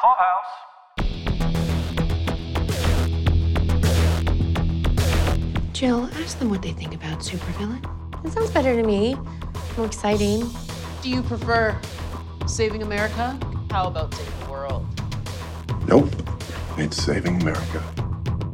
Clubhouse. Jill, ask them what they think about Supervillain. That sounds better to me. More exciting. Do you prefer saving America? How about saving the world? Nope. It's saving America.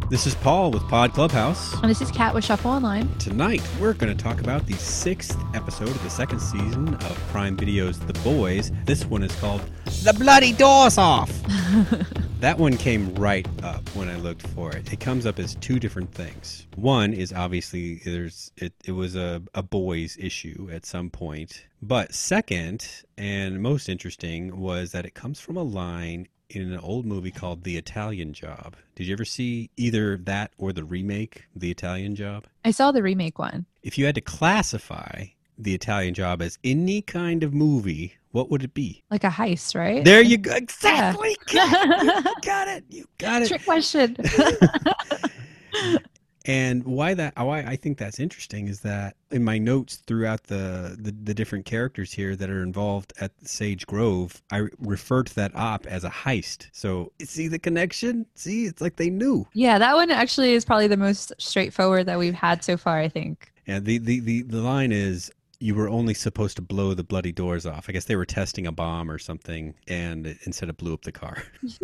This is Paul with Pod Clubhouse. And this is Kat with Shuffle Online. Tonight, we're going to talk about the sixth episode of the second season of Prime Video's The Boys. This one is called The Bloody Doors Off. that one came right up when I looked for it. It comes up as two different things. One is obviously there's it, it was a, a boys issue at some point. But second, and most interesting, was that it comes from a line in an old movie called The Italian Job. Did you ever see either that or the remake, The Italian Job? I saw the remake one. If you had to classify The Italian Job as any kind of movie, what would it be? Like a heist, right? There you go. Exactly. Yeah. you got it. You got it. Trick question. And why that why I think that's interesting is that in my notes throughout the, the, the different characters here that are involved at Sage Grove, I refer to that op as a heist. So see the connection? See, it's like they knew. Yeah, that one actually is probably the most straightforward that we've had so far, I think. Yeah, the, the, the, the line is you were only supposed to blow the bloody doors off. I guess they were testing a bomb or something and instead of blew up the car.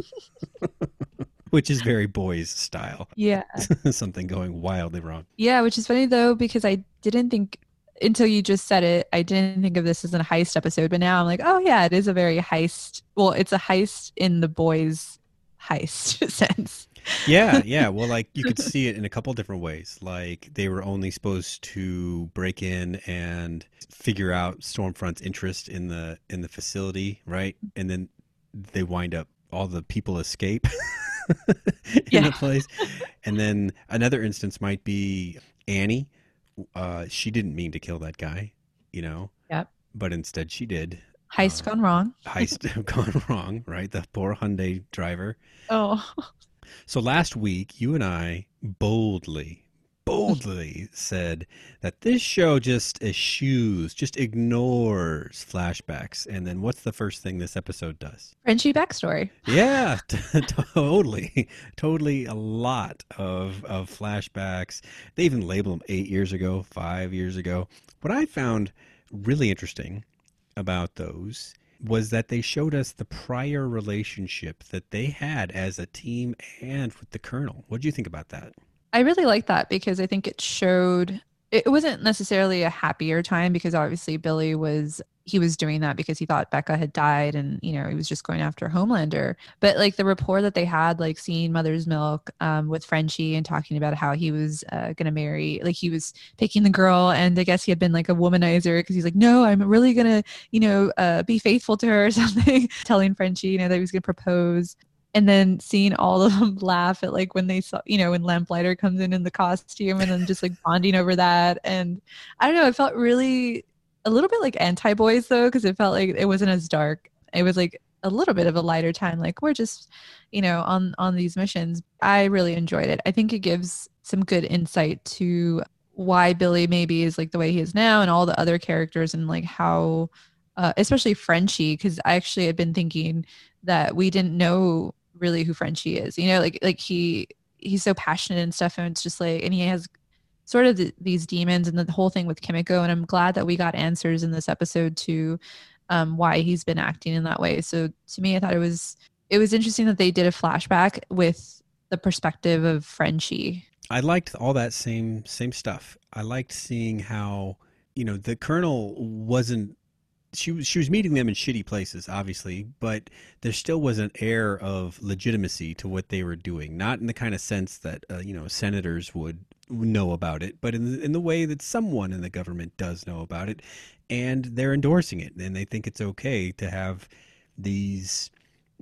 which is very boys style. Yeah. Something going wildly wrong. Yeah, which is funny though, because I didn't think until you just said it, I didn't think of this as a heist episode, but now I'm like, oh yeah, it is a very heist. Well, it's a heist in the boys heist sense. yeah, yeah. Well, like you could see it in a couple different ways. Like they were only supposed to break in and figure out Stormfront's interest in the in the facility, right? And then they wind up all the people escape. in Yeah. the place. And then another instance might be Annie. Uh, she didn't mean to kill that guy, you know. Yep. But instead, she did. Heist Uh, gone wrong. Heist gone wrong, right? The poor Hyundai driver. Oh. So last week, you and I boldly, boldly said that this show just eschews, just ignores flashbacks. And then what's the first thing this episode does? Frenchie backstory. Yeah, t- totally, totally. A lot of of flashbacks. They even label them eight years ago, five years ago. What I found really interesting about those was that they showed us the prior relationship that they had as a team and with the colonel. What do you think about that? I really like that because I think it showed it wasn't necessarily a happier time because obviously Billy was he was doing that because he thought Becca had died and you know he was just going after Homelander. But like the rapport that they had like seeing Mother's Milk um, with Frenchie and talking about how he was uh, gonna marry like he was picking the girl and I guess he had been like a womanizer because he's like no I'm really gonna you know uh, be faithful to her or something telling Frenchie you know that he was gonna propose and then seeing all of them laugh at like when they saw you know when lamplighter comes in in the costume and then just like bonding over that. And i don't know it felt really a little bit like anti boys though because it felt like it wasn't as dark. It was like a little bit of a lighter time like we're just you know on on these missions. I really enjoyed it. I think it gives some good insight to why billy maybe is like the way he is now and all the other characters and like how uh, especially frenchie because i actually had been thinking that we didn't know really who Frenchie is. You know, like like he he's so passionate and stuff, and it's just like, and he has sort of th- these demons and the whole thing with Kimiko. And I'm glad that we got answers in this episode to um, why he's been acting in that way. So to me, I thought it was it was interesting that they did a flashback with the perspective of Frenchie. I liked all that same same stuff. I liked seeing how you know the colonel wasn't she was she was meeting them in shitty places, obviously, but there still was an air of legitimacy to what they were doing. Not in the kind of sense that uh, you know senators would know about it, but in the, in the way that someone in the government does know about it, and they're endorsing it, and they think it's okay to have these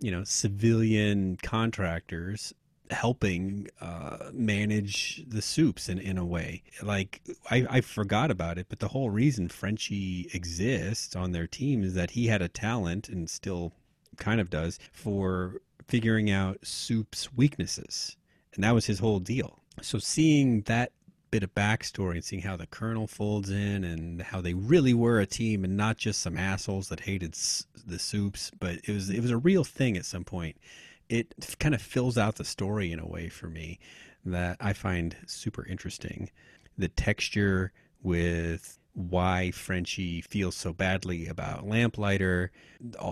you know civilian contractors helping uh, manage the soups in, in a way. Like I, I forgot about it, but the whole reason Frenchie exists on their team is that he had a talent and still kind of does for figuring out soup's weaknesses. And that was his whole deal. So seeing that bit of backstory and seeing how the colonel folds in and how they really were a team and not just some assholes that hated the soups, but it was it was a real thing at some point. It kind of fills out the story in a way for me that I find super interesting. The texture with why Frenchie feels so badly about Lamplighter,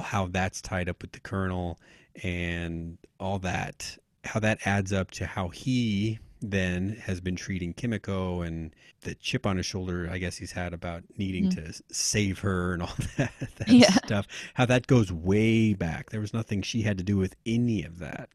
how that's tied up with the Colonel, and all that, how that adds up to how he then has been treating Kimiko and the chip on his shoulder, I guess he's had about needing to save her and all that, that Yeah. stuff. How that goes way back. There was nothing she had to do with any of that.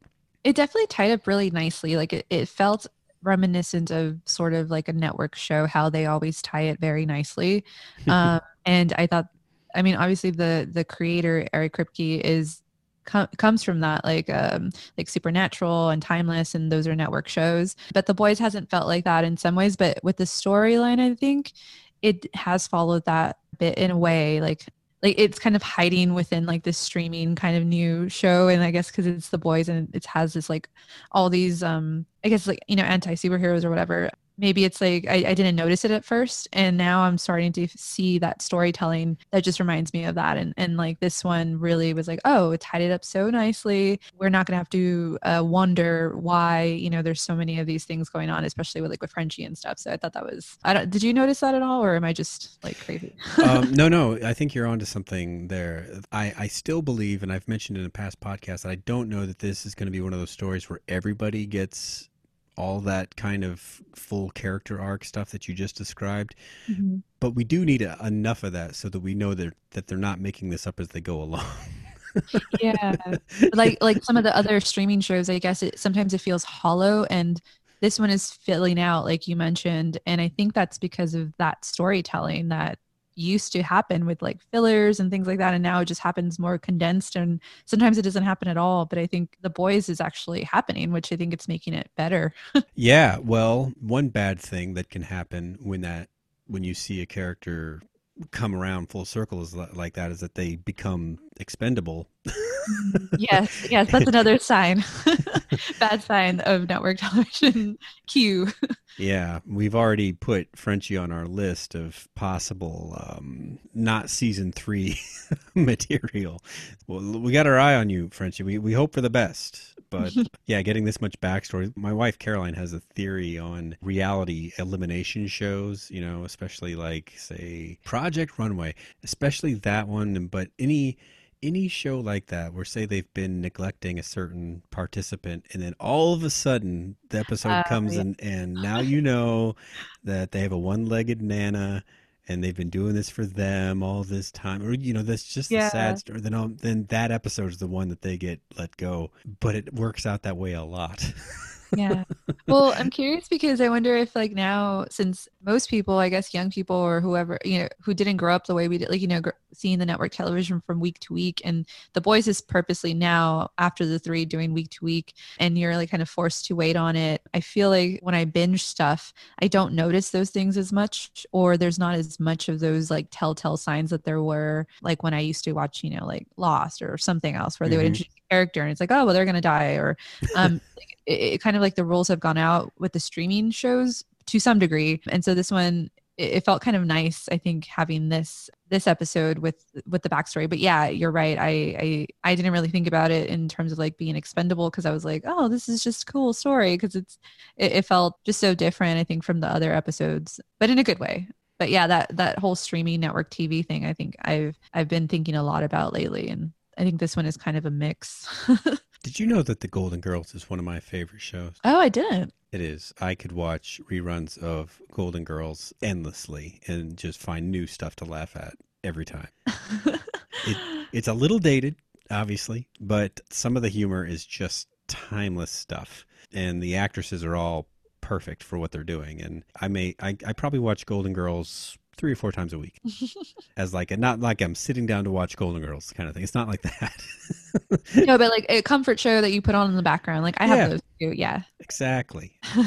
It definitely tied up really nicely. Like it, it felt reminiscent of sort of like a network show, how they always tie it very nicely. Um, and I thought, I mean, obviously the the creator Eric Kripke is com- comes from that, like um, like Supernatural and Timeless, and those are network shows. But The Boys hasn't felt like that in some ways. But with the storyline, I think it has followed that bit in a way, like like it's kind of hiding within like this streaming kind of new show and i guess because it's the boys and it has this like all these um i guess like you know anti superheroes or whatever maybe it's like I, I didn't notice it at first and now i'm starting to see that storytelling that just reminds me of that and and like this one really was like oh it tied it up so nicely. We're not going to have to uh, wonder why you know there's so many of these things going on especially with like with frenchie and stuff. So i thought that was i don't did you notice that at all or am i just like crazy? Um, no, no, I think you're onto something there. I, I still believe, and I've mentioned in a past podcast, that I don't know that this is going to be one of those stories where everybody gets all that kind of full character arc stuff that you just described. Mm-hmm. But we do need a, enough of that so that we know that that they're not making this up as they go along. yeah like like some of the other streaming shows i guess it sometimes it feels hollow and this one is filling out like you mentioned and i think that's because of that storytelling that used to happen with like fillers and things like that and now it just happens more condensed and sometimes it doesn't happen at all but i think the boys is actually happening which i think it's making it better. Yeah, well, one bad thing that can happen when that when you see a character come around full circle is like that is that they become expendable. yes yes that's another sign bad sign of network television cue Yeah, we've already put Frenchie on our list of possible um, not season three material. Well, we got our eye on you, Frenchie. We we hope for the best, but yeah, getting this much backstory. My wife Caroline has a theory on reality elimination shows. You know, especially like say Project Runway, especially that one. But any any show like that where say they've been neglecting a certain participant and then all of a sudden the episode Uh, comes yeah. in and now you know that they have a one-legged nana and they've been doing this for them all this time or you know that's just Yeah. the sad story then um, then that episode is the one that they get let go but it works out that way a lot yeah well i'm curious because i wonder if like now since most people i guess young people or whoever you know who didn't grow up the way we did like you know gr- seeing the network television from week to week and the boys is purposely now after the three doing week to week and you're like kind of forced to wait on it i feel like when i binge stuff i don't notice those things as much or there's not as much of those like telltale signs that there were like when i used to watch you know like lost or something else where they would Mhm. introduce character and it's like oh well they're gonna die or um it, it kind of like the rules have gone out with the streaming shows to some degree. And so this one it, felt kind of nice i think having this this episode with with the backstory. But yeah you're right. I i, I didn't really think about it in terms of like being expendable because i was like oh this is just a cool story because it's it, it felt just so different i think from the other episodes but in a good way. But yeah that that whole streaming network tv thing i think i've i've been thinking a lot about lately and i think this one is kind of a mix did you know that the golden girls is one of my favorite shows oh i didn't It is. I could watch reruns of Golden Girls endlessly and just find new stuff to laugh at every time. It's a little dated, obviously, but some of the humor is just timeless stuff. And the actresses are all perfect for what they're doing. And I may, I, I probably watch Golden Girls three or four times a week as like a, not like I'm sitting down to watch Golden Girls kind of thing. It's not like that. no, but like a comfort show that you put on in the background. Like I have Yeah. those too. Yeah. exactly.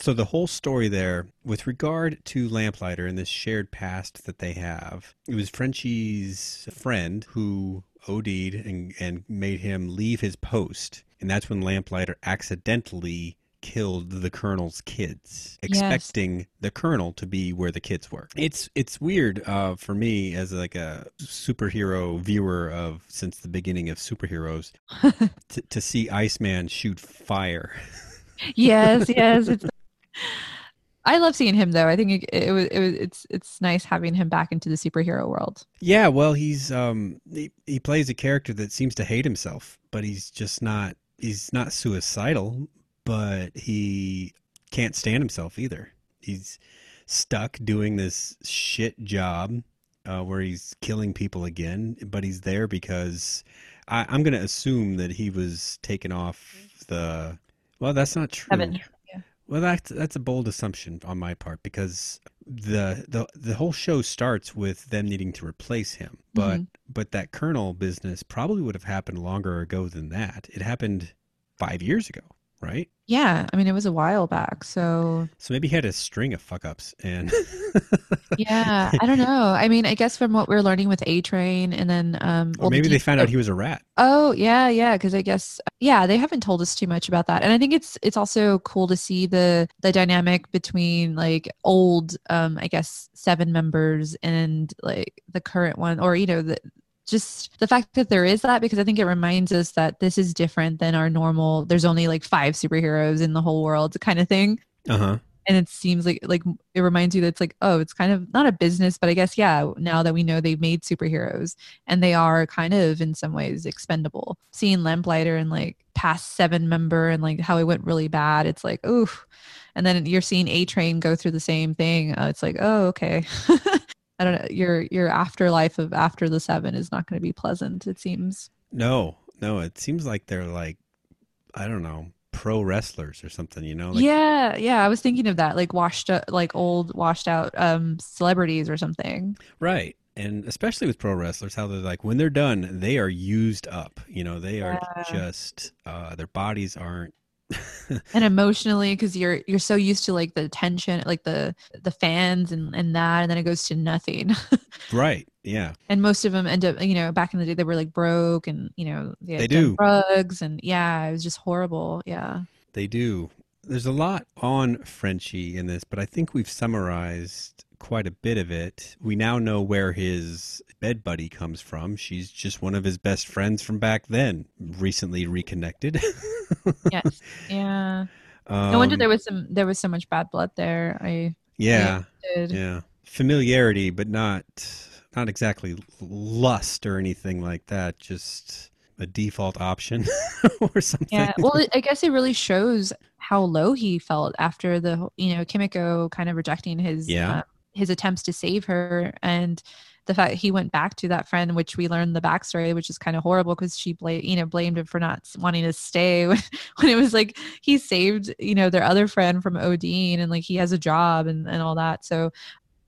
So the whole story there, with regard to Lamplighter and this shared past that they have, it was Frenchie's friend who OD'd and, and made him leave his post. And that's when Lamplighter accidentally killed the colonel's kids, Yes. expecting the colonel to be where the kids were. It's it's weird uh, for me as like a superhero viewer of since the beginning of superheroes to, to see Iceman shoot fire. yes, yes. It's, I love seeing him though. I think it, it was it was it's it's nice having him back into the superhero world. Yeah, well, he's um he, he plays a character that seems to hate himself, but he's just not he's not suicidal, but he can't stand himself either. He's stuck doing this shit job uh, where he's killing people again, but he's there because I, I'm going to assume that he was taken off the. Well, that's not true. Seven. Well, that's that's a bold assumption on my part because the the the whole show starts with them needing to replace him, but Mhm. but that Colonel business probably would have happened longer ago than that. It happened five years ago, right? Yeah, I mean it was a while back, so So maybe he had a string of fuck ups, and yeah, I don't know. I mean, I guess from what we're learning with A Train, and then um, or well, the maybe they found out he was a rat. Oh yeah, yeah. Because I guess yeah, they haven't told us too much about that, and I think it's it's also cool to see the the dynamic between like old, um, I guess seven members and like the current one, or you know the just the fact that there is that because I think it reminds us that this is different than our normal. There's only like five superheroes in the whole world kind of thing Uh huh. and it seems like like it reminds you that it's like oh it's kind of not a business but i guess yeah now that we know they've made superheroes and they are kind of in some ways expendable seeing lamplighter and like past seven member and like how it went really bad it's like oof and then you're seeing a train go through the same thing uh, it's like oh okay i don't know your your afterlife of after the seven is not going to be pleasant it seems No, no. It seems like they're like, I don't know, pro wrestlers or something. You know? Like, yeah yeah i was thinking of that like washed up like old washed out um celebrities or something Right. And especially with pro wrestlers, how they're like, when they're done, they are used up. You know, they are Yeah. just, uh, their bodies aren't. and emotionally because you're you're so used to like the tension like the the fans and and that and then it goes to nothing right. Yeah. and most of them end up you know back in the day they were like broke and you know they, They do. drugs and yeah it was just horrible yeah They do. There's a lot on Frenchie in this, but I think we've summarized quite a bit of it. We now know where his bed buddy comes from. She's just one of his best friends from back then, recently reconnected. yes yeah um, no wonder there was some there was so much bad blood there i Yeah. did Yeah. Familiarity, but not not exactly lust or anything like that. Just a default option or something. Yeah, well, I guess it really shows how low he felt after the, you know, Kimiko kind of rejecting his, Yeah. uh, his attempts to save her, and the fact he went back to that friend, which we learned the backstory, which is kind of horrible because she bla- you know, blamed him for not wanting to stay when, when it was like he saved, you know, their other friend from Odin and like he has a job and and all that. So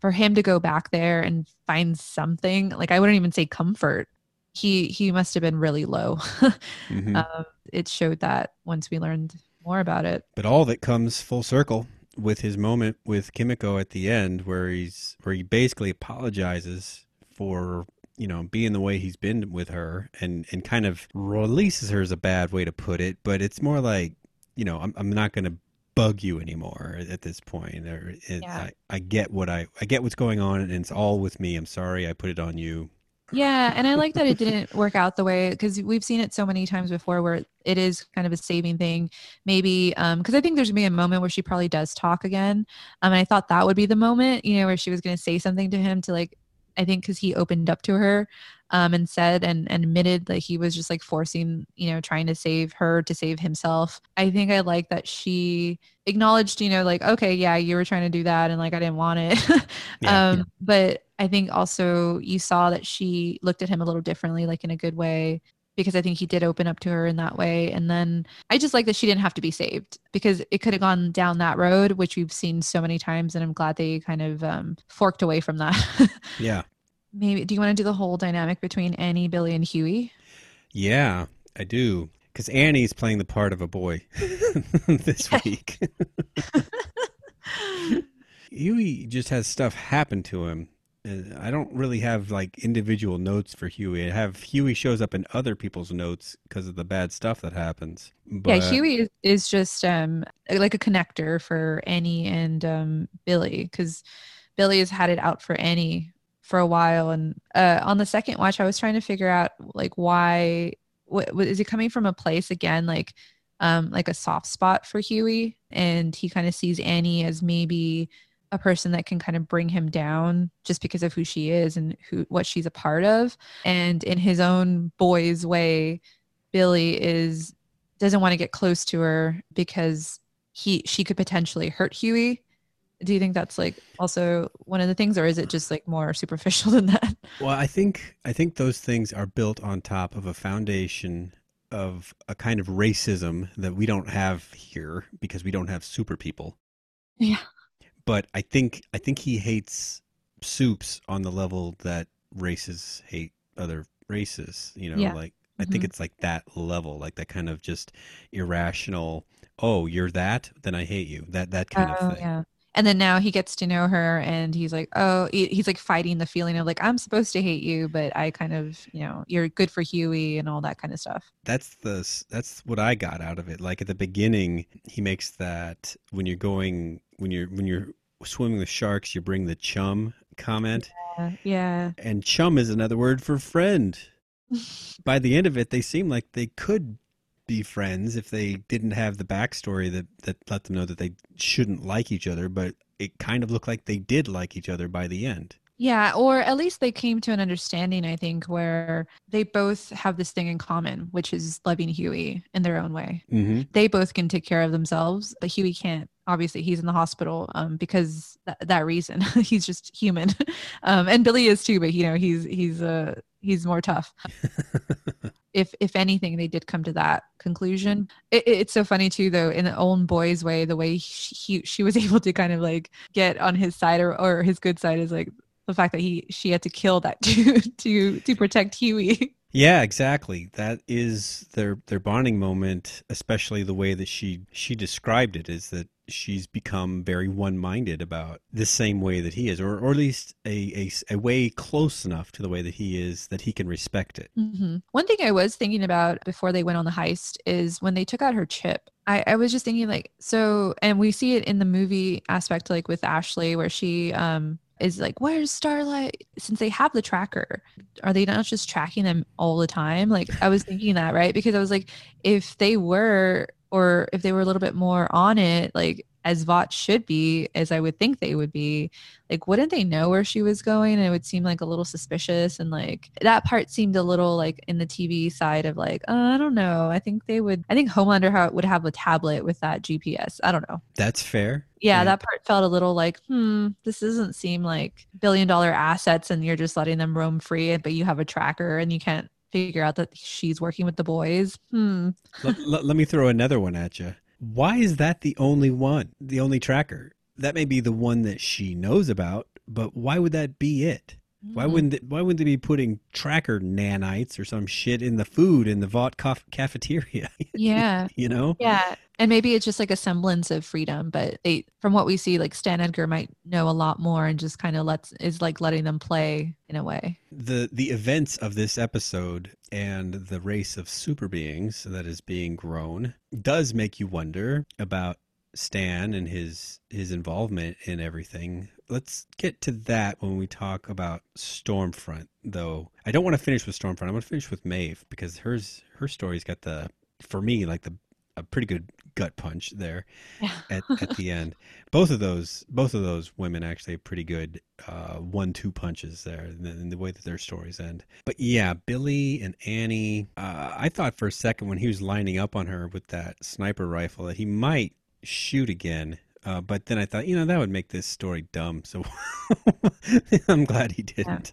for him to go back there and find something, like I wouldn't even say comfort. He he must have been really low. Mhm. um, it showed that once we learned more about it. But all that comes full circle with his moment with Kimiko at the end, where he's where he basically apologizes for you know being the way he's been with her, and and kind of releases her is a bad way to put it, but it's more like you know I'm I'm not going to bug you anymore at this point. Or it, Yeah. I, I get what I I get what's going on, and it's all with me. I'm sorry I put it on you. Yeah, and I like that it didn't work out the way because we've seen it so many times before where it is kind of a saving thing. Maybe because I think there's gonna be a moment where she probably does talk again. Um, and I thought that would be the moment, you know, where she was gonna say something to him to like, I think because he opened up to her, um, and said and, and admitted that he was just like forcing, you know, trying to save her to save himself. I think I like that she acknowledged, you know, like, okay, yeah, you were trying to do that, and like I didn't want it. Yeah. um, but I think also you saw that she looked at him a little differently, like in a good way, because I think he did open up to her in that way. And then I just like that she didn't have to be saved because it could have gone down that road, which we've seen so many times. And I'm glad they kind of um, forked away from that. Yeah, Maybe do you want to do the whole dynamic between Annie, Billy, and Huey? yeah, I do. Because Annie's playing the part of a boy this week. Huey just has stuff happen to him I don't really have like individual notes for Huey. I have Huey shows up in other people's notes because of the bad stuff that happens. But, yeah, Huey is, is just um like a connector for Annie and um Billy because Billy has had it out for Annie for a while, and uh, on the second watch, I was trying to figure out like why. What, what is he coming from a place again like um like a soft spot for Huey, and he kind of sees Annie as maybe a person that can kind of bring him down just because of who she is and who what she's a part of. And in his own boy's way billy is doesn't want to get close to her because he she could potentially hurt huey. Do you think that's like also one of the things or is it just like more superficial than that? Well i think i think those things are built on top of a foundation of a kind of racism that we don't have here because we don't have super people. Yeah but I think I think he hates soups on the level that races hate other races. You know, Yeah. like I think Mhm. it's like that level, like that kind of just irrational. Oh, you're that, then I hate you. That that kind oh of thing. yeah and then now he gets to know her and he's like oh he's like fighting the feeling of like i'm supposed to hate you but i kind of you know you're good for huey and all that kind of stuff That's the that's what I got out of it. Like at the beginning, he makes that when you're going when you're when you're swimming with sharks, you bring the chum comment. Uh, yeah And chum is another word for friend. By the end of it, they seem like they could be friends if they didn't have the backstory that, that let them know that they shouldn't like each other, but it kind of looked like they did like each other by the end. Yeah, or at least they came to an understanding, I think, where they both have this thing in common, which is loving Huey in their own way. Mm-hmm. They both can take care of themselves, but Huey can't. Obviously, he's in the hospital um, because th- that reason. he's just human, um, and Billy is too. But you know, he's he's uh, he's more tough. if if anything, they did come to that conclusion. It, it- it's so funny too, though, in the old boy's way, the way he, he she was able to kind of like get on his side or, or his good side is like the fact that he she had to kill that dude to to protect Huey. Yeah, exactly. That is their their bonding moment, especially the way that she she described it is that she's become very one-minded about the same way that he is or or at least a a, a way close enough to the way that he is that he can respect it. hmm One thing I was thinking about before they went on the heist is when they took out her chip. I, I was just thinking like so, and we see it in the movie aspect, like with Ashley, where she um is like, "Where's Starlight?" Since they have the tracker, are they not just tracking them all the time? Like I was thinking that right because I was like, if they were, or if they were a little bit more on it, like as Vought should be, as I would think they would be, like wouldn't they know where she was going and it would seem like a little suspicious and like that part seemed a little like in the tv side of like uh, i don't know i think they would i think homelander would have a tablet with that gps i don't know That's fair. yeah, Yeah. that part felt a little like hmm this doesn't seem like billion dollar assets and you're just letting them roam free but you have a tracker and you can't figure out that she's working with the boys hmm let, let- let me throw another one at you. Why is that the only one, the only tracker? That may be the one that she knows about, but why would that be it? Why Mm. wouldn't it, why wouldn't they be putting tracker nanites or some shit in the food in the Vought caf- cafeteria? yeah you know? Yeah. And maybe it's just like a semblance of freedom, but they from what we see, like Stan Edgar might know a lot more and just kind of lets is like letting them play in a way. the the events of this episode and the race of super beings that is being grown does make you wonder about Stan and his his involvement in everything. Let's get to that when we talk about Stormfront though. I don't want to finish with Stormfront. I'm going to finish with Maeve because hers her story's got the for me like the a pretty good gut punch there Yeah. at, at the end. Both of those, both of those women actually have pretty good uh, one-two punches there in the, in the way that their stories end. But yeah, Billy and Annie. Uh, I thought for a second when he was lining up on her with that sniper rifle that he might shoot again. Uh, but then I thought, you know, that would make this story dumb. So I'm glad he didn't.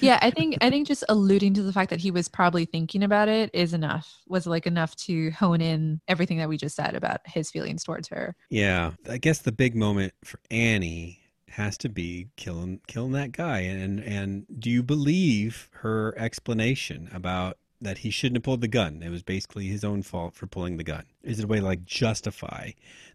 Yeah, I think I think just alluding to the fact that he was probably thinking about it is enough. Was like enough to hone in everything that we just said about his feelings towards her. Yeah, I guess the big moment for Annie has to be killing killing that guy. And and do you believe her explanation about that he shouldn't have pulled the gun. It was basically his own fault for pulling the gun. Is it a way to like justify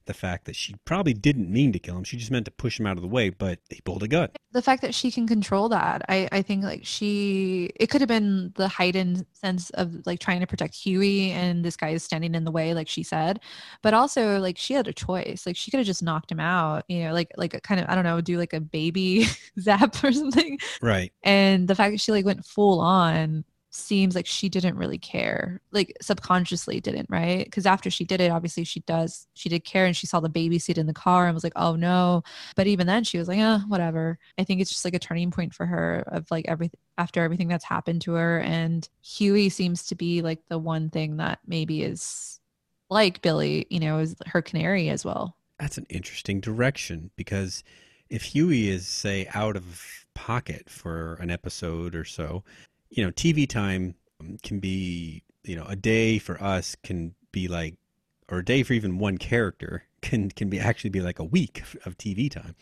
the fact that she probably didn't mean to kill him? She just meant to push him out of the way, but he pulled a gun. the fact that she can control that i i think like she it could have been the heightened sense of like trying to protect huey and this guy is standing in the way like she said but also like she had a choice like she could have just knocked him out you know like like a kind of i don't know do like a baby zap or something Right. and the fact that she like went full on seems like she didn't really care like subconsciously didn't right? Because after she did it obviously she does she did care and she saw the baby seat in the car and was like oh no. But even then she was like uh whatever. I think it's just like a turning point for her of like everything after everything that's happened to her. And huey seems to be like the one thing that maybe is like billy you know is her canary as well. That's an interesting direction because if Huey is, say, out of pocket for an episode or so, you know, TV time can be, you know, a day for us can be like, or a day for even one character can can be actually be like a week of TV time.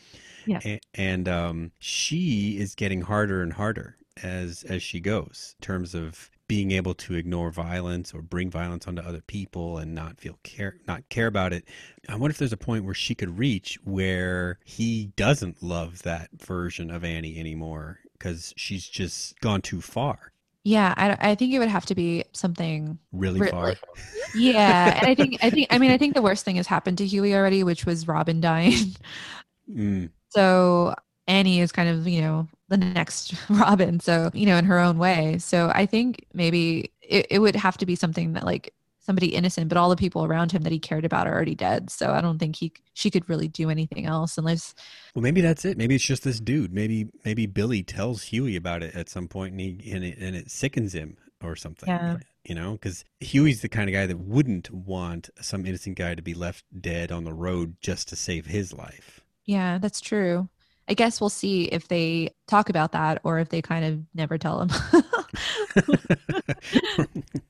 Yeah. A- and um, she is getting harder and harder as as she goes in terms of being able to ignore violence or bring violence onto other people and not feel care not care about it I wonder if there's a point where she could reach where he doesn't love that version of Annie anymore because she's just gone too far, yeah I, I think it would have to be something really Re- far. like- yeah and i think i think i mean i think the worst thing has happened to huey already which was robin dying. Mm, so annie is kind of you know the next robin so you know in her own way. So i think maybe it, it would have to be something that like somebody innocent but all the people around him that he cared about are already dead so i don't think he she could really do anything else unless well, maybe that's it. Maybe it's just this dude. Maybe maybe Billy tells Huey about it at some point, and he and it, and it sickens him or something. Yeah. You know, because Huey's the kind of guy that wouldn't want some innocent guy to be left dead on the road just to save his life. yeah that's true i guess we'll see if they talk about that or if they kind of never tell him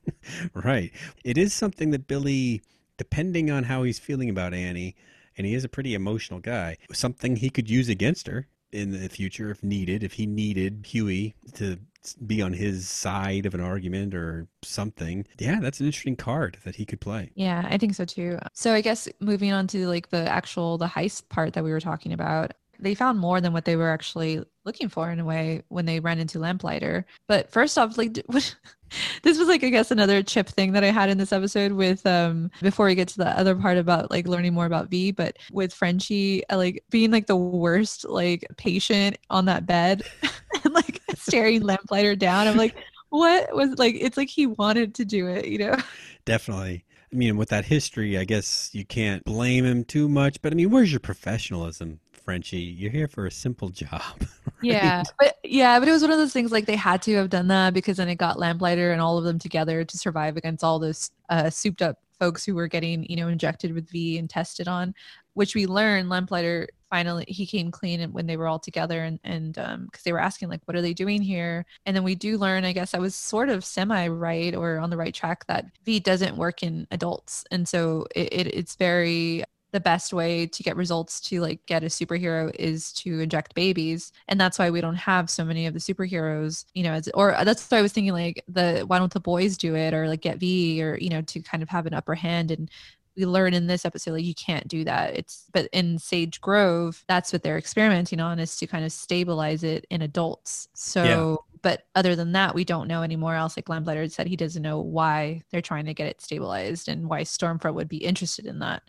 right. It is something that Billy, depending on how he's feeling about Annie, and he is a pretty emotional guy, something he could use against her in the future if needed, if he needed Huey to be on his side of an argument or something. Yeah, that's an interesting card that he could play. Yeah, I think so too. So I guess moving on to like the actual the heist part that we were talking about, they found more than what they were actually looking for in a way when they ran into Lamplighter. But first off, like what, this was like I guess another chip thing that I had in this episode with um before we get to the other part about like learning more about V, but with Frenchie uh, like being like the worst like patient on that bed and like staring Lamplighter down. I'm like, what was like it's like he wanted to do it, you know? Definitely. I mean, with that history, I guess you can't blame him too much. But I mean, where's your professionalism, Frenchie? You're here for a simple job. right? Yeah, but yeah, but it was one of those things like they had to have done that because then it got Lamplighter and all of them together to survive against all those uh, souped up folks who were getting you know injected with V and tested on, which we learned Lamplighter finally he came clean when they were all together and and um because they were asking like what are they doing here and then we do learn i guess i was sort of semi right or on the right track that v doesn't work in adults and so it, it it's very the best way to get results to like get a superhero is to inject babies and that's why we don't have so many of the superheroes you know as, or uh, that's why i was thinking like the why don't the boys do it or like get v or you know to kind of have an upper hand and we learn in this episode like you can't do that. It's but in sage grove that's what they're experimenting on is to kind of stabilize it in adults. So Yeah. but other than that we don't know anymore else like lamplighter said he doesn't know why they're trying to get it stabilized and why stormfront would be interested in that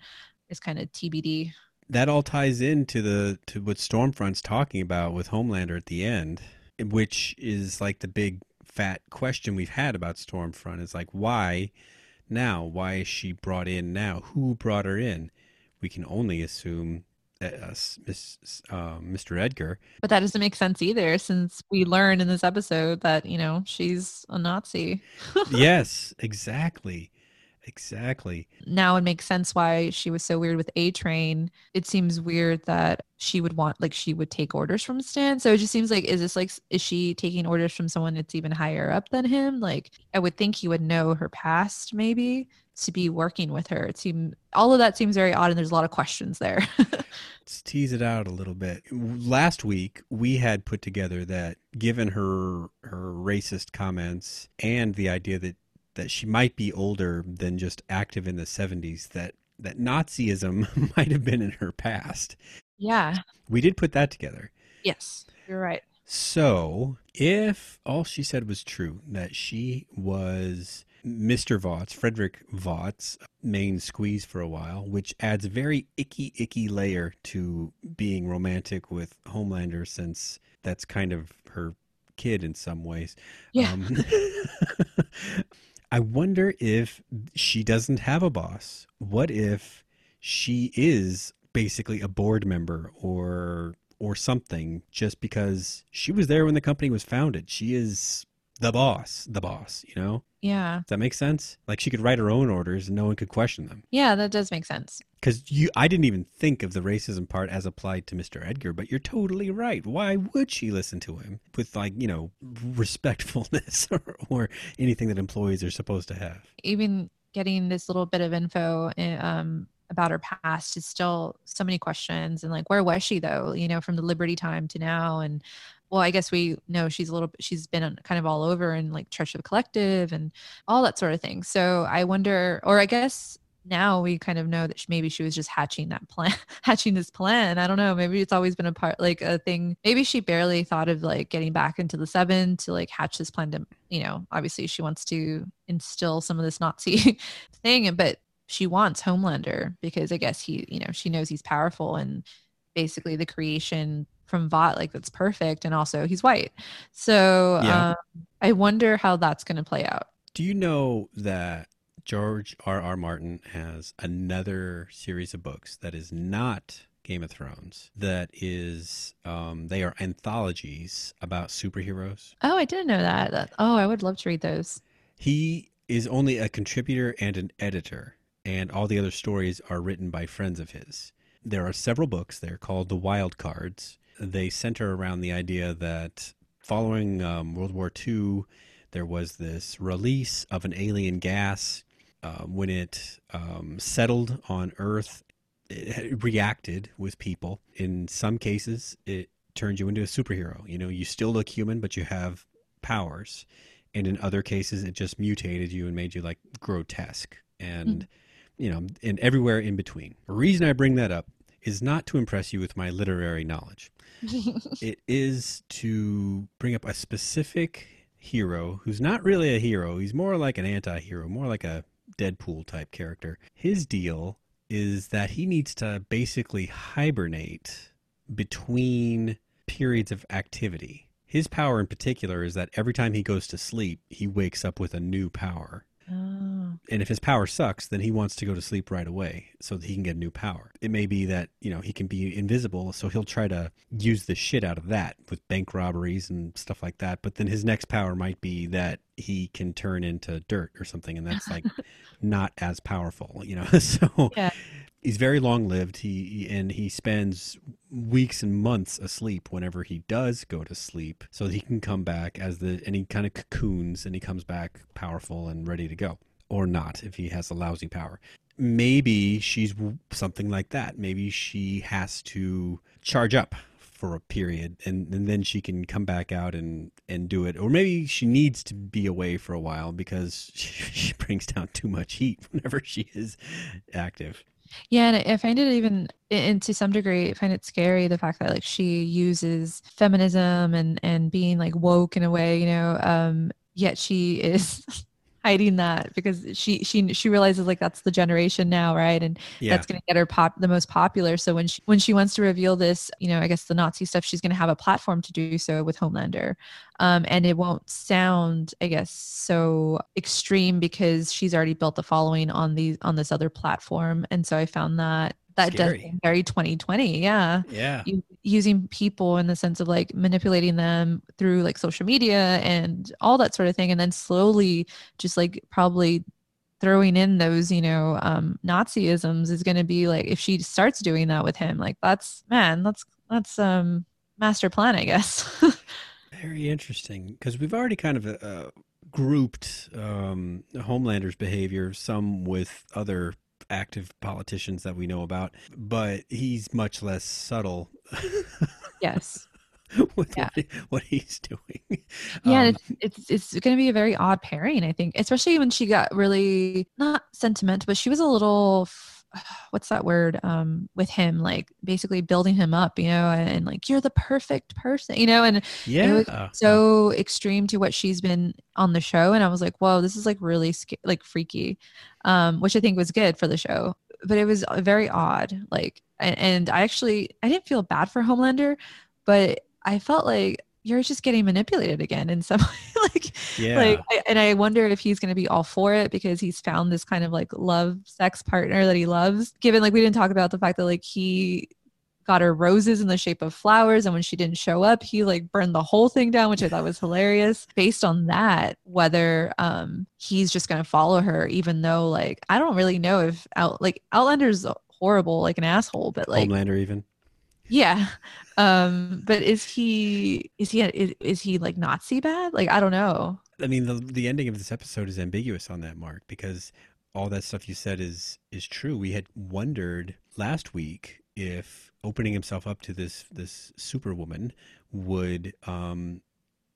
is kind of tbd that all ties into the to what Stormfront's talking about with Homelander at the end, which is like the big fat question we've had about Stormfront is like why now? Why is she brought in now? Who brought her in? We can only assume Miss, uh, Mr. Edgar. but that doesn't make sense either since we learn in this episode that you know she's a nazi yes, exactly, exactly. now it makes sense why she was so weird with A Train. It seems weird that she would want like she would take orders from Stan. So it just seems like is this like is she taking orders from someone that's even higher up than him? Like I would think he would know her past maybe to be working with her. It seemed all of that seems very odd, and there's a lot of questions there. Let's tease it out a little bit. Last week we had put together that given her her racist comments and the idea that that she might be older than just active in the 70s that that Nazism might have been in her past. Yeah. We did put that together. Yes, you're right. So, if all she said was true, that she was Mr. Vought, Frederick Vought's main squeeze for a while, which adds a very icky, icky layer to being romantic with Homelander since that's kind of her kid in some ways. Yeah. Um, I wonder if she doesn't have a boss. What if she is basically a board member or or something just because she was there when the company was founded. She is the boss, the boss, you know? Yeah. Does that make sense? Like she could write her own orders and no one could question them. Yeah, that does make sense. Cuz you I didn't even think of the racism part as applied to Mr. Edgar, but you're totally right. Why would she listen to him with like, you know, respectfulness or, or anything that employees are supposed to have? Even getting this little bit of info eh, um about her past is still so many questions and like where was she though you know from the liberty time to now and well i guess we know she's a little she's been kind of all over in like church of collective and all that sort of thing. So i wonder or i guess now we kind of know that she, maybe she was just hatching that plan hatching this plan. I don't know. Maybe it's always been a part like a thing. Maybe she barely thought of like getting back into the seven to like hatch this plan to you know obviously she wants to instill some of this nazi thing but she wants Homelander because I guess he, you know, she knows he's powerful and basically the creation from Vought, like that's perfect. And also he's white. So Yeah. um, I wonder how that's going to play out. Do you know that George R. R. Martin has another series of books that is not Game of Thrones? That is, um, they are anthologies about superheroes. Oh, I didn't know that. that. Oh, I would love to read those. He is only a contributor and an editor, and all the other stories are written by friends of his. There are several books. They're called The Wild Cards. They center around the idea that following um, World War II, there was this release of an alien gas. Uh, when it um, settled on Earth, it reacted with people. In some cases, it turned you into a superhero. You know, you still look human, but you have powers and in other cases it just mutated you and made you like grotesque and you know and everywhere in between the reason i bring that up is not to impress you with my literary knowledge it is to bring up a specific hero who's not really a hero he's more like an anti-hero more like a deadpool type character his deal is that he needs to basically hibernate between periods of activity his power in particular is that every time he goes to sleep, he wakes up with a new power. Oh. And if his power sucks, then he wants to go to sleep right away so that he can get a new power. It may be that, you know, he can be invisible, so he'll try to use the shit out of that with bank robberies and stuff like that. But then his next power might be that he can turn into dirt or something, and that's like not as powerful, you know. so Yeah. he's very long lived. He and he spends weeks and months asleep whenever he does go to sleep, so that he can come back as the and he kind of cocoons and he comes back powerful and ready to go, or not if he has a lousy power. Maybe she's something like that. Maybe she has to charge up for a period and, and then she can come back out and, and do it. Or maybe she needs to be away for a while because she, she brings down too much heat whenever she is active. Yeah, and I find it even, and to some degree, I find it scary the fact that like she uses feminism and and being like woke in a way, you know, um, yet she is hiding that because she she she realizes like that's the generation now, right? And Yeah. that's going to get her pop the most popular. So when she when she wants to reveal this, you know, I guess the Nazi stuff, she's going to have a platform to do so with Homelander, um, and it won't sound, I guess, so extreme because she's already built the following on these on this other platform. And so I found that that does Scary. seem very 2020. Yeah, Yeah. U- using people in the sense of like manipulating them through like social media and all that sort of thing, and then slowly just like probably throwing in those you know um nazisms is going to be like if she starts doing that with him like that's man that's that's um master plan i guess Very interesting because we've already kind of uh, grouped um, Homelander's behavior, some with other active politicians that we know about, but he's much less subtle. Yes. with Yeah. what, what he's doing. Yeah, Um, it's it's, it's going to be a very odd pairing, I think, especially when she got really not sentimental, but she was a little what's that word um with him like basically building him up you know and, like you're the perfect person you know and yeah. was so extreme to what she's been on the show and i was like whoa this is like really sca- like freaky um which i think was good for the show but it was uh, very odd like and, and i actually i didn't feel bad for homelander but i felt like you're just getting manipulated again in some like yeah. like I, and i wonder if he's going to be all for it because he's found this kind of like love sex partner that he loves given like we didn't talk about the fact that like he got her roses in the shape of flowers and when she didn't show up he like burned the whole thing down which i thought was hilarious based on that whether um he's just going to follow her even though like i don't really know if out like outlander's horrible like an asshole but like Homelander even. Yeah um but is he is he is, is he like nazi bad like i don't know I mean, the the ending of this episode is ambiguous on that mark because all that stuff you said is is true. We had wondered last week if opening himself up to this this superwoman would um,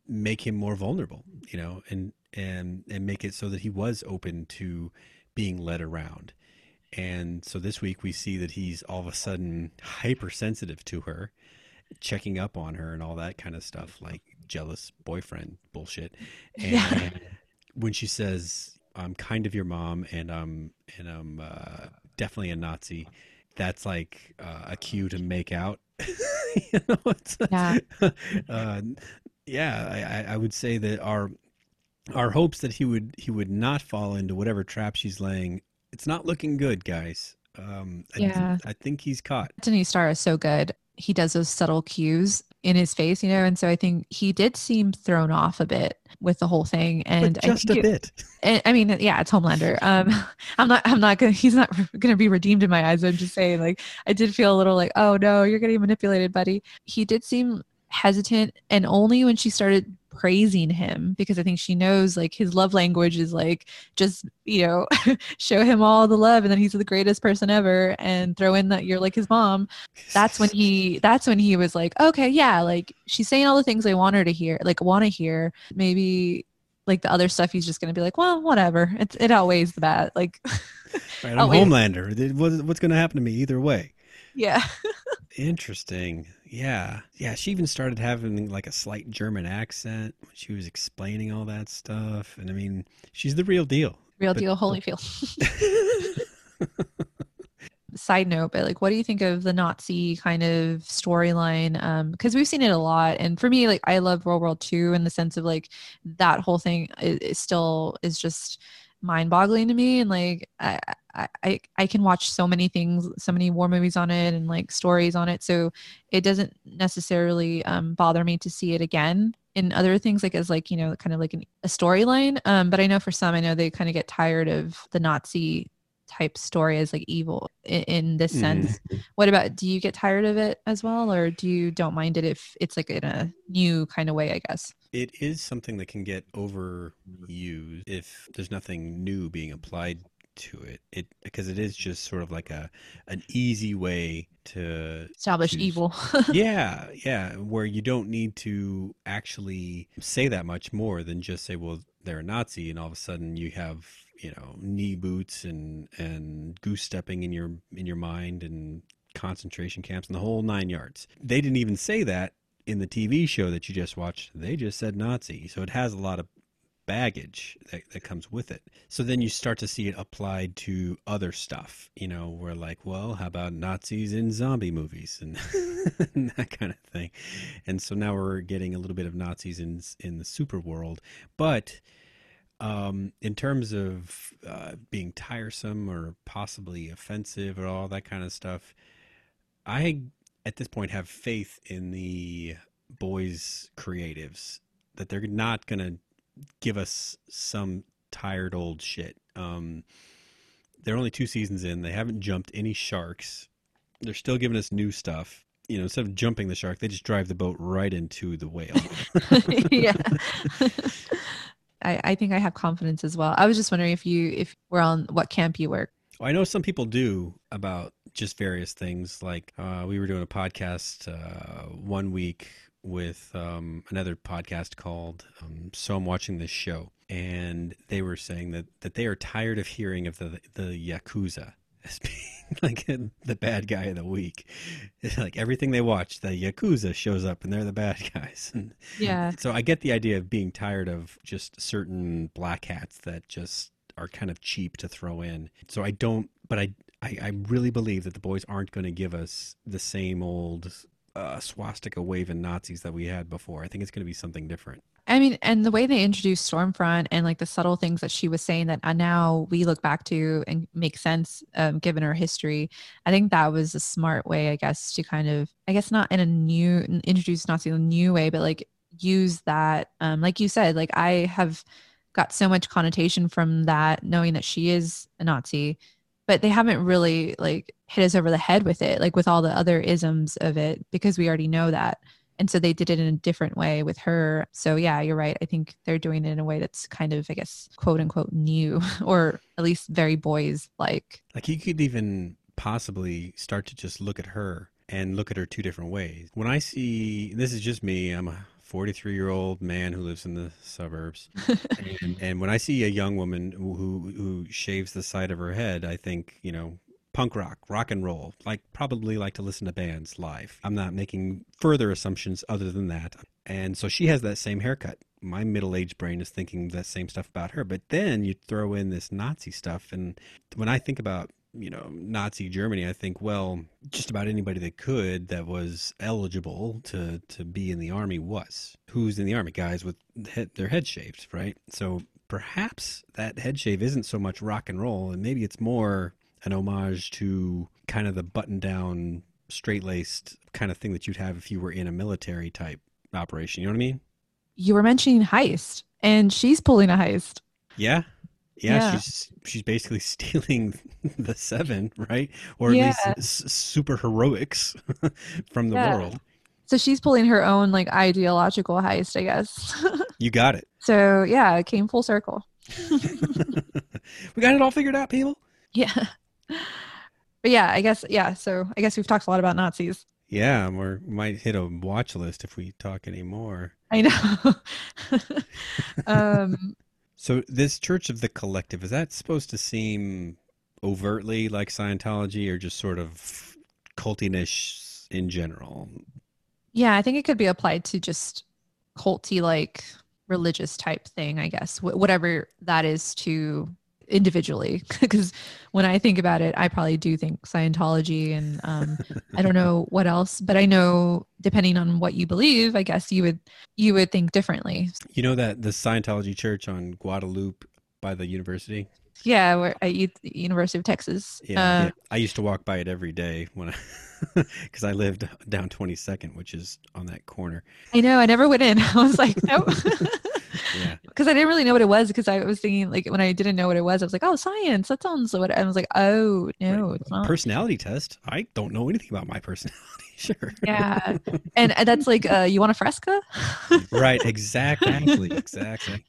make him more vulnerable, you know, and and and make it so that he was open to being led around. And so this week we see that he's all of a sudden hypersensitive to her, checking up on her and all that kind of stuff, like jealous boyfriend bullshit. And Yeah. when she says, "I'm kind of your mom, and I'm and I'm uh, definitely a Nazi," that's like uh, a cue to make out. you know, Yeah. uh, yeah. I, I- I would say that our our hopes that he would he would not fall into whatever trap she's laying. It's not looking good, guys. Um, I, Yeah. I think he's caught. Anthony Starr is so good. He does those subtle cues in his face, you know, and so I think he did seem thrown off a bit with the whole thing. And but I just a think it- bit. and- I mean, yeah, it's Homelander. Um, I'm not, I'm not gonna, he's not gonna be redeemed in my eyes. I'm just saying, like, I did feel a little like, oh no, you're getting manipulated, buddy. He did seem hesitant, and only when she started praising him because I think she knows like his love language is like just you know show him all the love and then he's the greatest person ever and throw in that you're like his mom that's when he that's when he was like okay yeah like she's saying all the things i want her to hear like want to hear maybe like the other stuff he's just gonna be like well whatever it, it outweighs the bad like Right, I'm wait. Homelander. What's going to happen to me either way? yeah Interesting. Yeah. Yeah. She even started having like a slight German accent when she was explaining all that stuff. And I mean, she's the real deal. real But- deal holyfield side note but like what do you think of the nazi kind of storyline um because we've seen it a lot and for me like i love world war ii in the sense of like that whole thing is, is still is just mind-boggling to me and like I, I i i can watch so many things so many war movies on it and like stories on it so it doesn't necessarily um bother me to see it again. In other things like as like you know kind of like an, a storyline um but i know for some i know they kind of get tired of the nazi type story as like evil in, in this sense. What about do you get tired of it as well or do you don't mind it if it's like in a new kind of way i guess? It is something that can get overused if there's nothing new being applied to it. It because it is just sort of like a an easy way to establish choose- evil yeah, yeah, where you don't need to actually say that much more than just say, well, they're a Nazi, and all of a sudden you have you know knee boots and and goose stepping in your in your mind and concentration camps and the whole nine yards. They didn't even say that in the TV show that you just watched. They just said Nazi, so it has a lot of baggage that, that comes with it. So then you start to see it applied to other stuff, you know, where like, well, how about Nazis in zombie movies and, and that kind of thing. And so now we're getting a little bit of Nazis in in the super world, but um, in terms of uh, being tiresome or possibly offensive or all that kind of stuff, I at this point have faith in the boys' creatives that they're not going to give us some tired old shit. Um, they're only two seasons in. They haven't jumped any sharks. They're still giving us new stuff. You know, instead of jumping the shark, they just drive the boat right into the whale. yeah I, I think I have confidence as well. I was just wondering if you if we're on what camp you work. I know some people do about just various things. Like uh, we were doing a podcast uh, one week with um, another podcast called um, "So I'm Watching This Show," and they were saying that that they are tired of hearing of the the yakuza as being like the bad guy of the week. It's like everything they watch, the yakuza shows up, and they're the bad guys. And Yeah. so I get the idea of being tired of just certain black hats that just are kind of cheap to throw in. So I don't, but I, I, I really believe that the boys aren't going to give us the same old uh, swastika waving Nazis that we had before. I think it's going to be something different. I mean, and the way they introduced Stormfront and like the subtle things that she was saying that uh, now we look back to and make sense um, given her history. I think that was a smart way, I guess, to kind of, I guess, not in a new, introduce Nazi in a new way, but like use that, um, like you said, like I have got so much connotation from that, knowing that she is a Nazi, but they haven't really like hit us over the head with it, like with all the other isms of it, because we already know that. And so they did it in a different way with her. So yeah you're right. I think they're doing it in a way that's kind of i guess quote unquote new or at least very boys like Like you could even possibly start to just look at her and look at her two different ways. When I see this is just me, I'm a 43 year old man who lives in the suburbs, and, and when I see a young woman who, who who shaves the side of her head, I think you know punk rock, rock and roll. Like probably like to listen to bands live. I'm not making further assumptions other than that. And so she has that same haircut. My middle-aged brain is thinking that same stuff about her. But then you throw in this Nazi stuff, and when I think about you know Nazi Germany, I think well, just about anybody that could that was eligible to to be in the army was. Who's in the army? Guys with head, their head shaved, right? So perhaps that head shave isn't so much rock and roll, and maybe it's more an homage to kind of the button down, straight laced kind of thing that you'd have if you were in a military type operation. You know what I mean? you were mentioning heist and she's pulling a heist Yeah. Yeah, Yeah. she's she's basically stealing the seven, right? Or at Yeah. least s- super heroics from the Yeah. world. so she's pulling her own like ideological heist i guess You got it. so yeah it came full circle we got it all figured out, people. yeah but yeah i guess yeah so i guess we've talked a lot about nazis Yeah, we might hit a watch list if we talk anymore. i know um So this Church of the Collective is that supposed to seem overtly like Scientology, or just sort of cultinish in general? Yeah, I think it could be applied to just culty like religious type thing, I guess, wh- whatever that is to individually. Because when I think about it, I probably do think Scientology and um, I don't know what else, but I know depending on what you believe, I guess you would you would think differently. You know that the Scientology church on Guadalupe by the university. Yeah, we're at U- University of Texas. Yeah, Uh, yeah. I used to walk by it every day when I, because I lived down Twenty Second, which is on that corner. I know. I never went in. I was like, nope. Yeah, because I didn't really know what it was because I was thinking like when I didn't know what it was, I was like, oh, science. That sounds what. I was like, oh no, it's not. personality test. I don't know anything about my personality. Sure. yeah, and uh, that's like, uh, you want a fresca? right. Exactly. Exactly.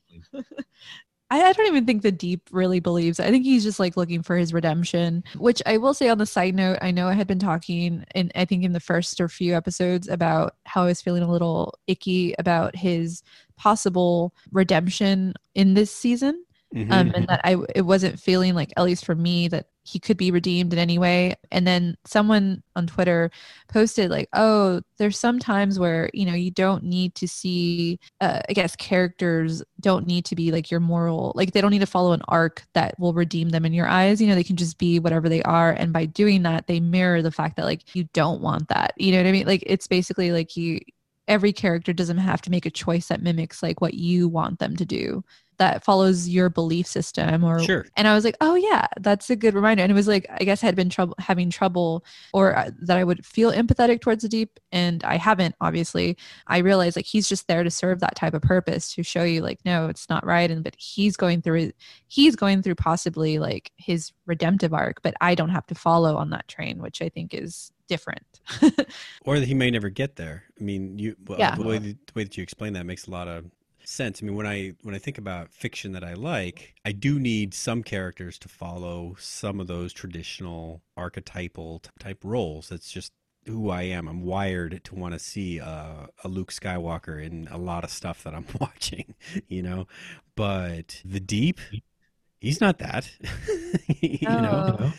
I, I don't even think the deep really believes. I think he's just like looking for his redemption. Which I will say on the side note, I know I had been talking, and I think in the first or few episodes about how I was feeling a little icky about his possible redemption in this season. Mhm. um, and that I it wasn't feeling like at least for me that he could be redeemed in any way. And then someone on Twitter posted like, "Oh, there's some times where you know you don't need to see. Uh, I guess characters don't need to be like your moral, like they don't need to follow an arc that will redeem them in your eyes. You know, they can just be whatever they are. And by doing that, they mirror the fact that like you don't want that. You know what I mean? Like it's basically like you." Every character doesn't have to make a choice that mimics like what you want them to do that follows your belief system or Sure. and i was like oh yeah that's a good reminder and it was like i guess i had been trouble having trouble or uh, that i would feel empathetic towards the deep and i haven't obviously i realized like he's just there to serve that type of purpose to show you like no it's not right and but he's going through he's going through possibly like his redemptive arc but i don't have to follow on that train which i think is different Or that he may never get there. I mean, you well, Yeah. the, way that, the way that you explain that makes a lot of sense. I mean, when I when I think about fiction that I like, I do need some characters to follow some of those traditional archetypal type roles. That's just who I am. I'm wired to want to see uh, a Luke Skywalker in a lot of stuff that I'm watching, you know. But the deep, he's not that. you know, Oh.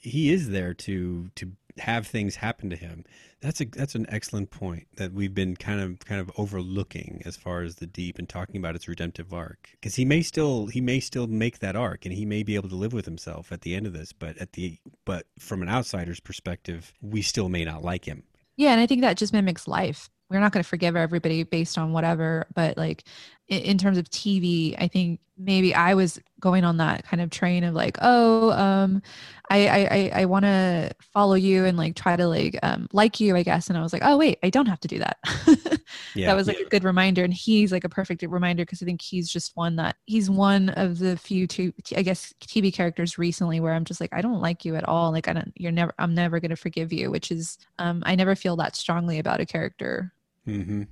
he is there to to have things happen to him. That's a that's an excellent point that we've been kind of kind of overlooking as far as the deep and talking about its redemptive arc because he may still he may still make that arc and he may be able to live with himself at the end of this but at the but from an outsider's perspective we still may not like him Yeah, and I think that just mimics life. We're not going to forgive everybody based on whatever, but like in, terms of TV, I think maybe I was going on that kind of train of like, oh, um, I I I, want to follow you and like try to like um like you, I guess. And I was like, oh wait, I don't have to do that. yeah that was like a good reminder, and he's like a perfect reminder because I think he's just one that he's one of the few two, I guess, TV characters recently where I'm just like, I don't like you at all. Like I don't, you're never, I'm never gonna forgive you. Which is, um, I never feel that strongly about a character. hmm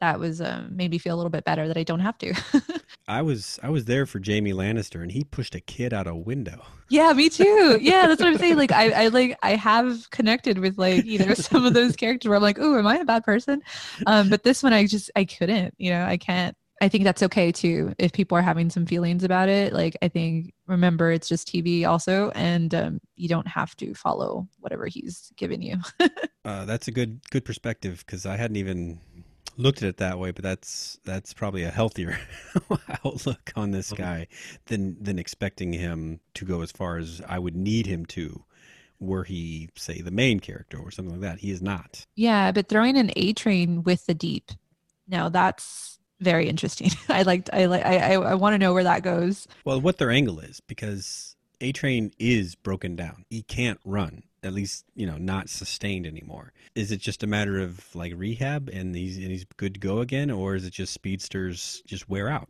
That was um, made me feel a little bit better that I don't have to. I was I was there for Jaime Lannister and he pushed a kid out a window yeah, me too. Yeah, that's what I'm saying. Like I, I like I have connected with like you know some of those characters where I'm like, oh, am I a bad person? Um, but this one I just I couldn't. You know, I can't. I think that's okay too if people are having some feelings about it. Like I think remember it's just TV also, and um, you don't have to follow whatever he's given you. uh, that's a good good perspective because I hadn't even looked at it that way, but that's that's probably a healthier outlook on this guy than than expecting him to go as far as I would need him to, were he say the main character or something like that. He is not. yeah, but throwing an A train with the deep, now that's very interesting. I liked. I like. I I, I want to know where that goes. Well, what their angle is because A Train is broken down. He can't run. At least you know, not sustained anymore. Is it just a matter of like rehab and he's and he's good to go again, or is it just speedsters just wear out?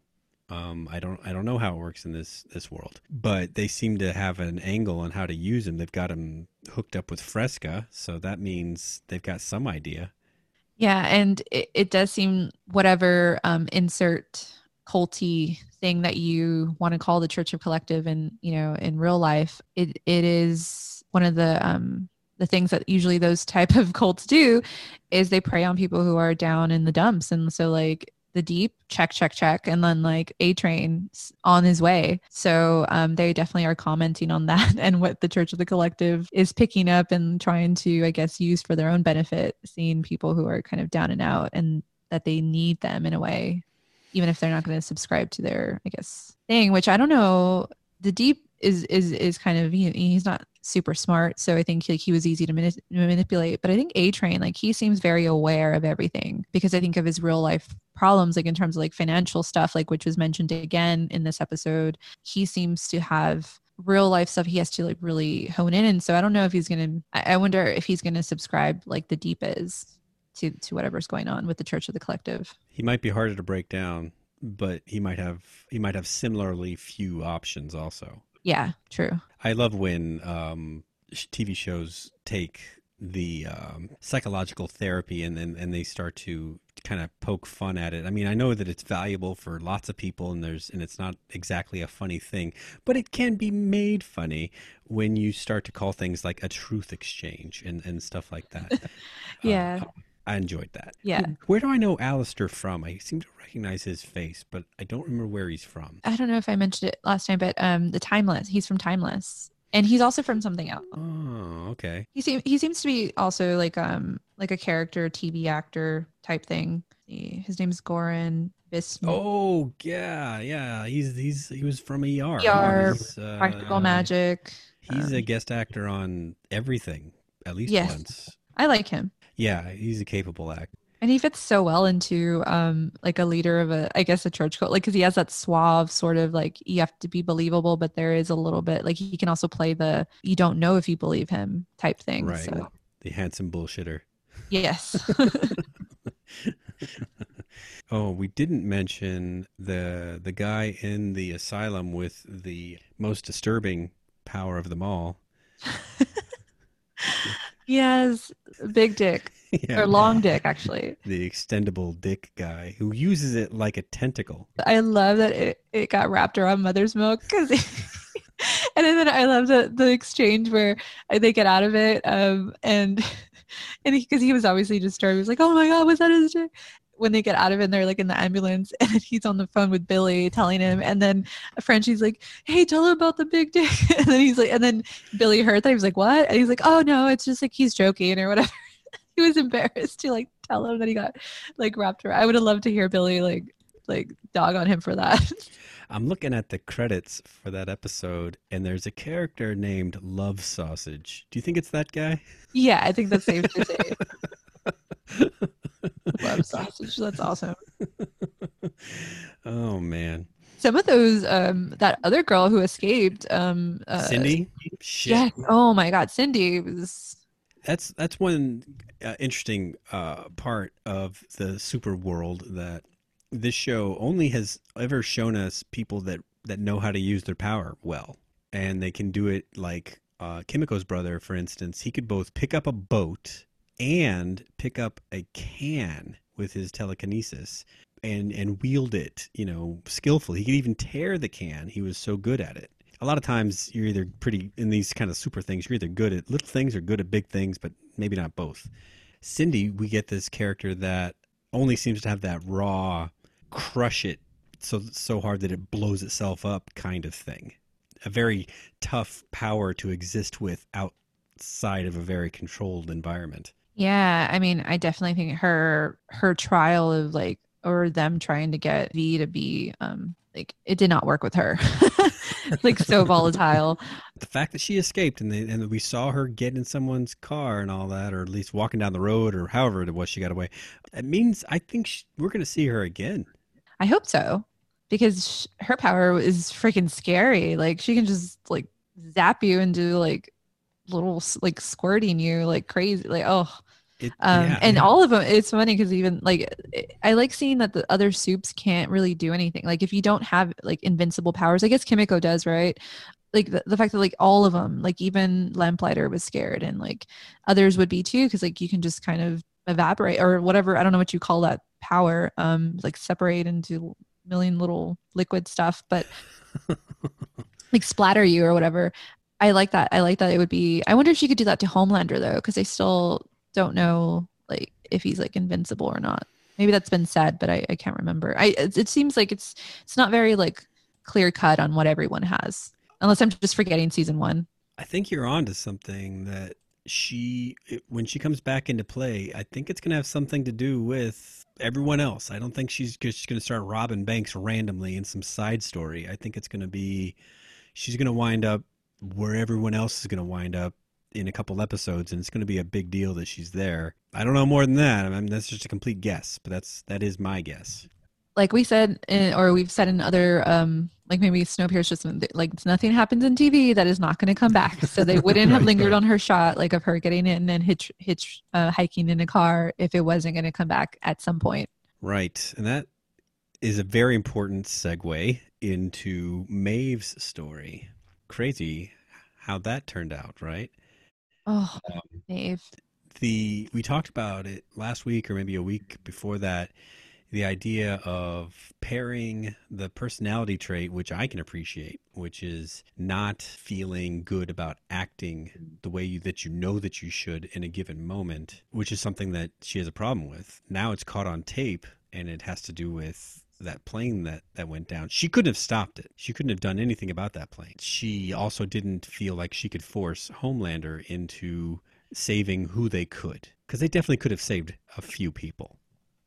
Um, I don't I don't know how it works in this this world, but they seem to have an angle on how to use him. They've got him hooked up with Fresca, so that means they've got some idea. Yeah, and it, it does seem whatever um, insert culty thing that you want to call the Church of Collective, and you know, in real life, it it is one of the um, the things that usually those type of cults do is they prey on people who are down in the dumps, and so like the deep check check check and then like a train on his way. So um, they definitely are commenting on that and what the church of the collective is picking up and trying to i guess use for their own benefit seeing people who are kind of down and out and that they need them in a way even if they're not going to subscribe to their i guess thing which i don't know. The deep is is is kind of he, he's not super smart so i think like he was easy to mani- manipulate but i think a train like he seems very aware of everything because i think of his real life problems like in terms of like financial stuff like which was mentioned again in this episode he seems to have real life stuff he has to like really hone in and so i don't know if he's gonna i I wonder if he's gonna subscribe like the deep is to to whatever's going on with the church of the collective He might be harder to break down, but he might have he might have similarly few options also. Yeah true I love when um, TV shows take the um, psychological therapy and, and and they start to kind of poke fun at it. I mean, I know that it's valuable for lots of people, and there's and it's not exactly a funny thing, but it can be made funny when you start to call things like a truth exchange and and stuff like that. Yeah. Uh, I enjoyed that. Yeah. Where do I know Alistair from? I seem to recognize his face, but I don't remember where he's from. I don't know if I mentioned it last time, but um, the Timeless. He's from Timeless, and he's also from something else. Oh, okay. He seems he seems to be also like um like a character TV actor type thing. He- His name's Goran Višnjić. Oh yeah, yeah. He's he's he was from ER. ER, He's, uh, Practical Magic. He's a um, guest actor on everything at least Yes. once. I like him, Yeah, he's a capable actor. and he fits so well into um like a leader of a I guess a church cult, like because he has that suave sort of like you have to be believable, but there is a little bit like he can also play the you don't know if you believe him type thing. Right. So The handsome bullshitter. yes. Oh, we didn't mention the the guy in the asylum with the most disturbing power of them all. yes. Big dick. Yeah. or long dick actually. the extendable dick guy who uses it like a tentacle. I love that it, it got wrapped around mother's milk because and then I love the the exchange where they get out of it um and and because he, was obviously disturbed he was like oh my god was that his dick when they get out of it and they're like in the ambulance and he's on the phone with Billy telling him and then Frenchie's like hey tell him about the big dick. And then he's like and then Billy heard that he was like what? And he's like oh no it's just like he's joking or whatever. He was embarrassed to like tell him that he got like wrapped around. I would have loved to hear Billy like like dog on him for that. I'm looking at the credits for that episode, and there's a character named Love Sausage. Do you think it's that guy? yeah I think that's safe to say love sausage that's awesome oh man, some of those um that other girl who escaped um uh, Cindy. Shit. yeah oh my god cindy was That's that's one uh, interesting uh, part of the super world that this show only has ever shown us people that that know how to use their power well, and they can do it like uh, Kimiko's brother, for instance. He could both pick up a boat and pick up a can with his telekinesis and and wield it, you know, skillfully. He could even tear the can. He was so good at it. A lot of times you're either pretty in these kind of super things, you're either good at little things or good at big things, but maybe not both. Cindy, we get this character that only seems to have that raw crush it so so hard that it blows itself up kind of thing. A very tough power to exist with outside of a very controlled environment. Yeah i mean i definitely think her her trial of like or them trying to get v to be um like it did not work with her. Like so volatile. The fact that she escaped and they, and we saw her get in someone's car and all that, or at least walking down the road, or however it was she got away, it means I think sh we're going to see her again. i hope so because sh- her power is freaking scary. Like she can just like zap you and do like little like squirting you like crazy like oh It, um yeah, and yeah. all of them it's funny because even like i like seeing that the other soups can't really do anything. Like if you don't have like invincible powers i guess kimiko does right? Like the, the fact that like all of them like even lamplighter was scared and like others would be too because like you can just kind of evaporate or whatever i don't know what you call that power um like separate into million little liquid stuff but like splatter you or whatever. I like that i like that it would be i wonder if she could do that to homelander though because i still don't know like if he's like invincible or not maybe that's been said but i, I can't remember i it, it seems like it's it's not very like clear cut on what everyone has unless i'm just forgetting season one I think you're on to something that she, when she comes back into play, I think it's going to have something to do with everyone else. I don't think she's just going to start robbing banks randomly in some side story. I think it's going to be, she's going to wind up where everyone else is going to wind up in a couple episodes, and it's going to be a big deal that she's there. I don't know more than that. I mean, that's just a complete guess, but that's that is my guess. like we said in, or we've said in other um like maybe snowpiercer just like nothing happens in tv that is not going to come back so they wouldn't have lingered right. on her shot like of her getting in and hitch hitch uh, hiking in a car if it wasn't going to come back at some point Right. And that is a very important segue into Maeve's story. Crazy how that turned out, right? Oh Um, Maeve. the we talked about it last week or maybe a week before that the idea of pairing the personality trait which i can appreciate which is not feeling good about acting the way you, that you know that you should in a given moment which is something that she has a problem with now it's caught on tape and it has to do with that plane that that went down she couldn't have stopped it she couldn't have done anything about that plane she also didn't feel like she could force homelander into saving who they could because they definitely could have saved a few people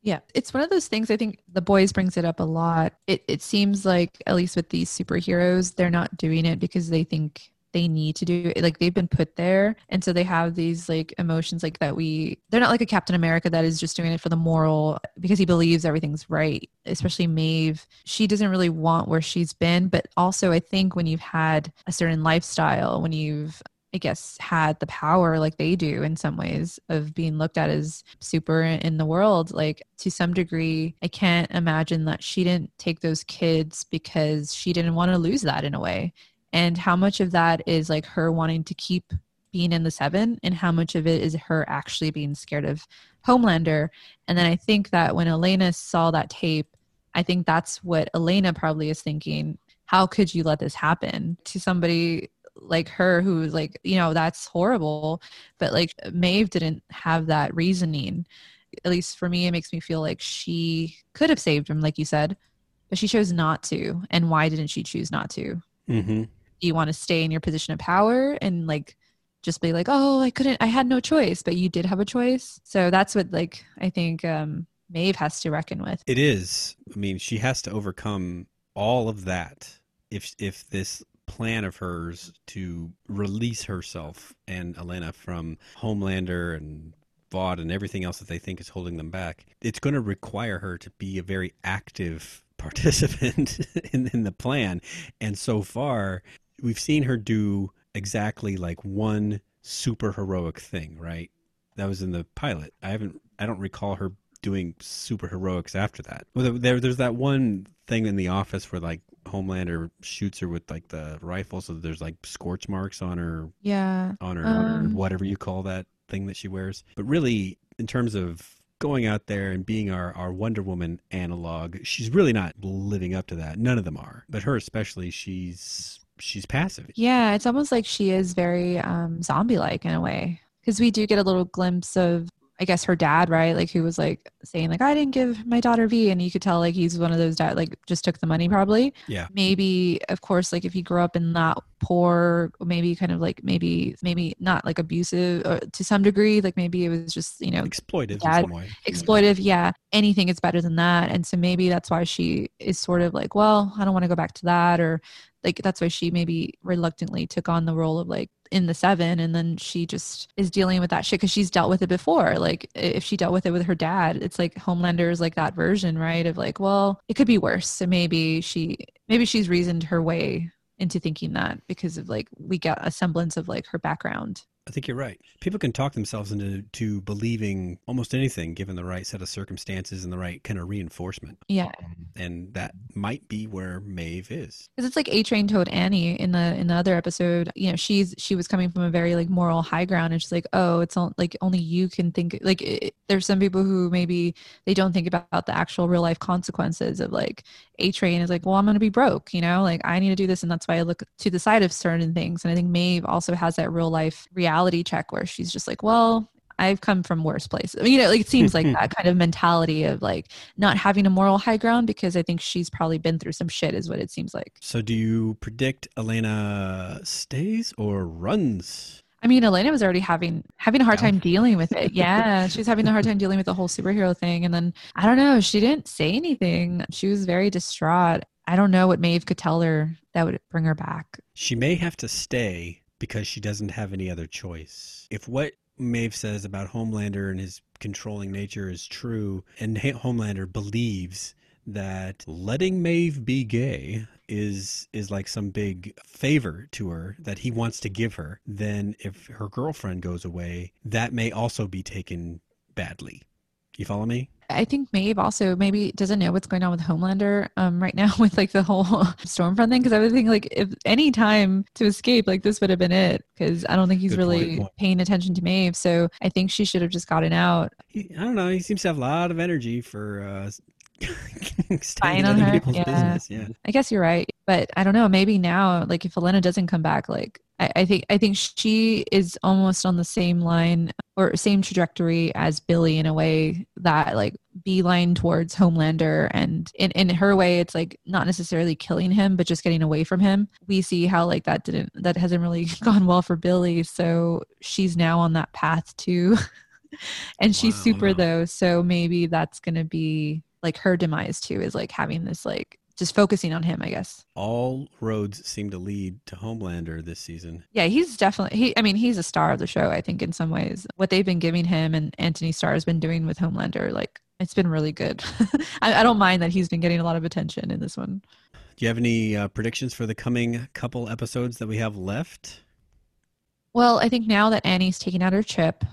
Yeah, it's one of those things. I think the boys brings it up a lot. It it seems like at least with these superheroes, they're not doing it because they think they need to do. Like they've been put there, and so they have these like emotions like that. We they're not like a Captain America that is just doing it for the moral because he believes everything's right. Especially Maeve, she doesn't really want where she's been, but also I think when you've had a certain lifestyle, when you've I guess, had the power like they do in some ways of being looked at as super in the world. Like, to some degree, I can't imagine that she didn't take those kids because she didn't want to lose that in a way. And how much of that is like her wanting to keep being in the seven and how much of it is her actually being scared of Homelander. And then I think that when Elena saw that tape, I think that's what Elena probably is thinking. How could you let this happen to somebody like her who's like, you know, that's horrible. But like Maeve didn't have that reasoning. At least for me, it makes me feel like she could have saved him, like you said, but she chose not to. And why didn't she choose not to? Mm-hmm. Do you want to stay in your position of power and like just be like, oh, I couldn't, I had no choice, but you did have a choice. So that's what like I think um, Maeve has to reckon with. It is. I mean, she has to overcome all of that if if this plan of hers to release herself and Elena from Homelander and Vought and everything else that they think is holding them back, it's going to require her to be a very active participant in, in the plan. And so far, we've seen her do exactly like one super heroic thing, right? That was in the pilot. I haven't, I don't recall her doing super heroics after that. Well, there, there's that one thing in the office where like Homelander shoots her with like the rifle, so there's like scorch marks on her Yeah. on her, on her Um, whatever you call that thing that she wears. But really, in terms of going out there and being our, our Wonder Woman analog, she's really not living up to that. None of them are, but her especially. She's she's passive. Yeah, it's almost like she is very um, zombie like in a way. Because we do get a little glimpse of, I guess, her dad, right? Like, who was like saying, like, I didn't give my daughter V. And you could tell, like, he's one of those dad, like, just took the money probably. Yeah. Maybe, of course, like, if you grew up in that poor, maybe kind of like, maybe, maybe not like abusive uh, to some degree, like, maybe it was just, you know, Exploitive Dad- in some way. exploitive yeah anything is better than that and so maybe that's why she is sort of like well i don't want to go back to that or like that's why she maybe reluctantly took on the role of like in the seven and then she just is dealing with that shit because she's dealt with it before. Like if she dealt with it with her dad it's like homelander is like that version right of like well it could be worse. So maybe she maybe she's reasoned her way into thinking that because of like we get a semblance of like her background I think you're right. People can talk themselves into to believing almost anything given the right set of circumstances and the right kind of reinforcement. yeah And that might be where Maeve is. because it's like A Train told Annie in the in the other episode. You know, she's she was coming from a very like moral high ground, and she's like, oh, it's all, like only you can think. Like, it, there's some people who maybe they don't think about the actual real life consequences of like A Train is like, well, I'm going to be broke. You know, like I need to do this, and that's why I look to the side of certain things. And I think Maeve also has that real life reality check where she's just like, well. I've come from worse places. I mean, you know, like it seems like that kind of mentality of like not having a moral high ground because I think she's probably been through some shit, is what it seems like. So do you predict Elena stays or runs? I mean, Elena was already having having a hard time dealing with it. Yeah, she was having a hard time dealing with the whole superhero thing, and then I don't know. She didn't say anything. She was very distraught. I don't know what Maeve could tell her that would bring her back. She may have to stay because she doesn't have any other choice. If what Maeve says about Homelander and his controlling nature is true, and Homelander believes that letting Maeve be gay is is like some big favor to her that he wants to give her, then if her girlfriend goes away, that may also be taken badly. You follow me? I think Maeve also maybe doesn't know what's going on with Homelander um, right now with like the whole Stormfront thing. Because I would think like if any time to escape, like this would have been it. Because I don't think he's Good really point. paying attention to Maeve. So I think she should have just gotten out. He, I don't know. He seems to have a lot of energy for uh, Spying on her, yeah. business. Yeah. I guess you're right, but I don't know. Maybe now, like if Elena doesn't come back, like I, I think I think she is almost on the same line or same trajectory as Billy in a way that like beeline towards Homelander, and in in her way, it's like not necessarily killing him, but just getting away from him. We see how like that didn't that hasn't really gone well for Billy, so she's now on that path too. and she's Wow, super wow. though, so maybe that's gonna be like her demise too is like having this like just focusing on him i guess All roads seem to lead to Homelander this season. yeah he's definitely he i mean he's a star of the show i think in some ways what they've been giving him and anthony starr has been doing with homelander like it's been really good I, I don't mind that he's been getting a lot of attention in this one Do you have any uh, predictions for the coming couple episodes that we have left? well i think now that annie's taking out her chip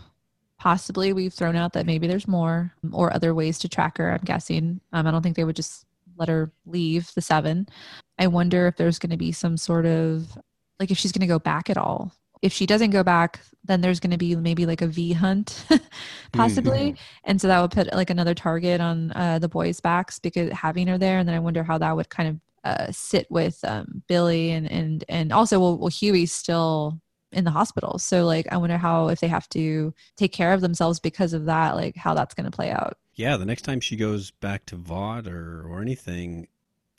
possibly we've thrown out that maybe there's more or other ways to track her i'm guessing. Um, i don't think they would just let her leave the seven. I wonder if there's going to be some sort of like if she's going to go back at all. If she doesn't go back, then there's going to be maybe like a V hunt, possibly, and so that would put like another target on uh, the boys' backs because having her there, and then I wonder how that would kind of uh, sit with um, Billy and and and also well, well Hughie's still in the hospital, so like I wonder how if they have to take care of themselves because of that, like how that's going to play out. Yeah, the next time she goes back to Vought or or anything,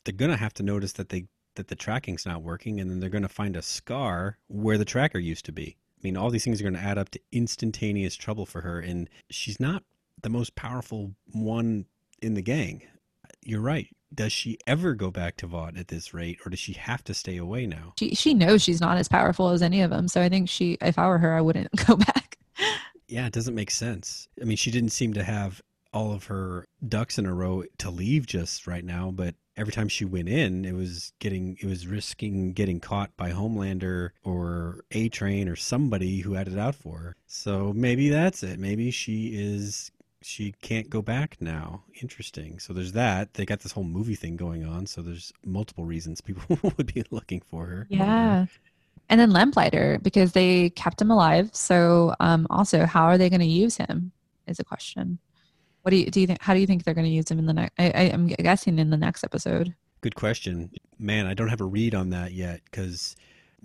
they're gonna have to notice that they that the tracking's not working, and then they're gonna find a scar where the tracker used to be. I mean, all these things are going to add up to instantaneous trouble for her, and she's not the most powerful one in the gang. You're right. Does she ever go back to Vought at this rate, or does she have to stay away now? She she knows she's not as powerful as any of them, so I think she if I were her, I wouldn't go back. Yeah, it doesn't make sense. I mean, she didn't seem to have all of her ducks in a row to leave just right now, but every time she went in, it was getting it was risking getting caught by Homelander or A Train or somebody who had it out for her. So maybe that's it. Maybe she is she can't go back now. Interesting. So there's that. They got this whole movie thing going on, so there's multiple reasons people would be looking for her. Yeah. And then Lamplighter, because they kept him alive. So um, also, how are they going to use him? Is a question. What do you do? You think? How do you think they're going to use him in the next? I, I, I'm guessing in the next episode. Good question. Man, I don't have a read on that yet because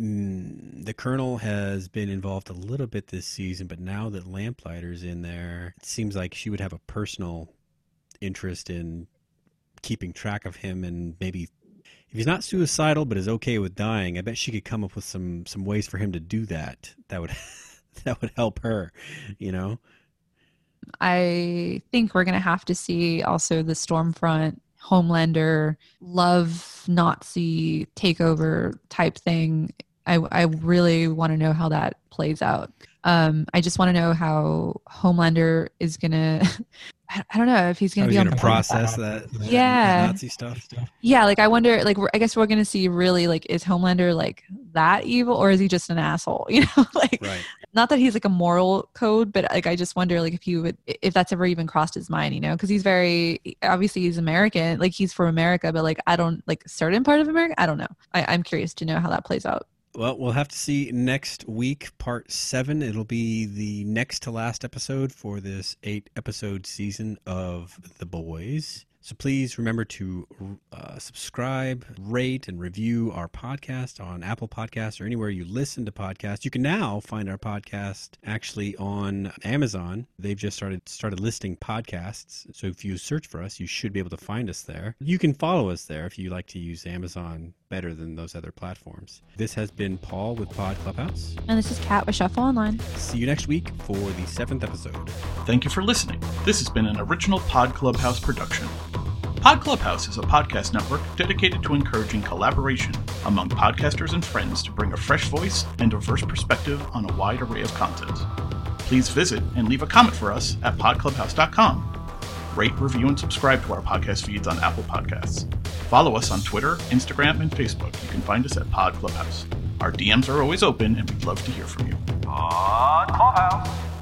mm, the Colonel has been involved a little bit this season, but now that Lamplighter's in there, it seems like she would have a personal interest in keeping track of him and maybe if he's not suicidal but is okay with dying, I bet she could come up with some some ways for him to do that. That would that would help her, you know. I think we're going to have to see also the Stormfront Homelander love Nazi takeover type thing. I, I really want to know how that plays out. Um, I just want to know how Homelander is going to. I don't know if he's going to be on to process that, that, yeah Nazi stuff. Yeah, like I wonder. Like I guess we're going to see really like is Homelander like that evil or is he just an asshole? You know, like right not that he's like a moral code, but like I just wonder like if he would if that's ever even crossed his mind, you know, because he's very obviously he's American, like he's from America, but like I don't like certain part of America. I don't know. I, I'm curious to know how that plays out. Well, we'll have to see next week, part seven. It'll be the next to last episode for this eight episode season of The Boys. So please remember to uh, subscribe, rate, and review our podcast on Apple Podcasts or anywhere you listen to podcasts. You can now find our podcast actually on Amazon. They've just started started listing podcasts. So if you search for us, you should be able to find us there. You can follow us there if you like to use Amazon better than those other platforms. This has been Paul with Pod Clubhouse. And this is Kat with Shuffle Online. See you next week for the seventh episode. Thank you for listening. This has been an original Pod Clubhouse production. Pod Clubhouse is a podcast network dedicated to encouraging collaboration among podcasters and friends to bring a fresh voice and diverse perspective on a wide array of content. Please visit and leave a comment for us at podclubhouse.com. Rate, review, and subscribe to our podcast feeds on Apple Podcasts. Follow us on Twitter, Instagram, and Facebook. You can find us at Pod Clubhouse. Our DMs are always open, and we'd love to hear from you. Pod Clubhouse.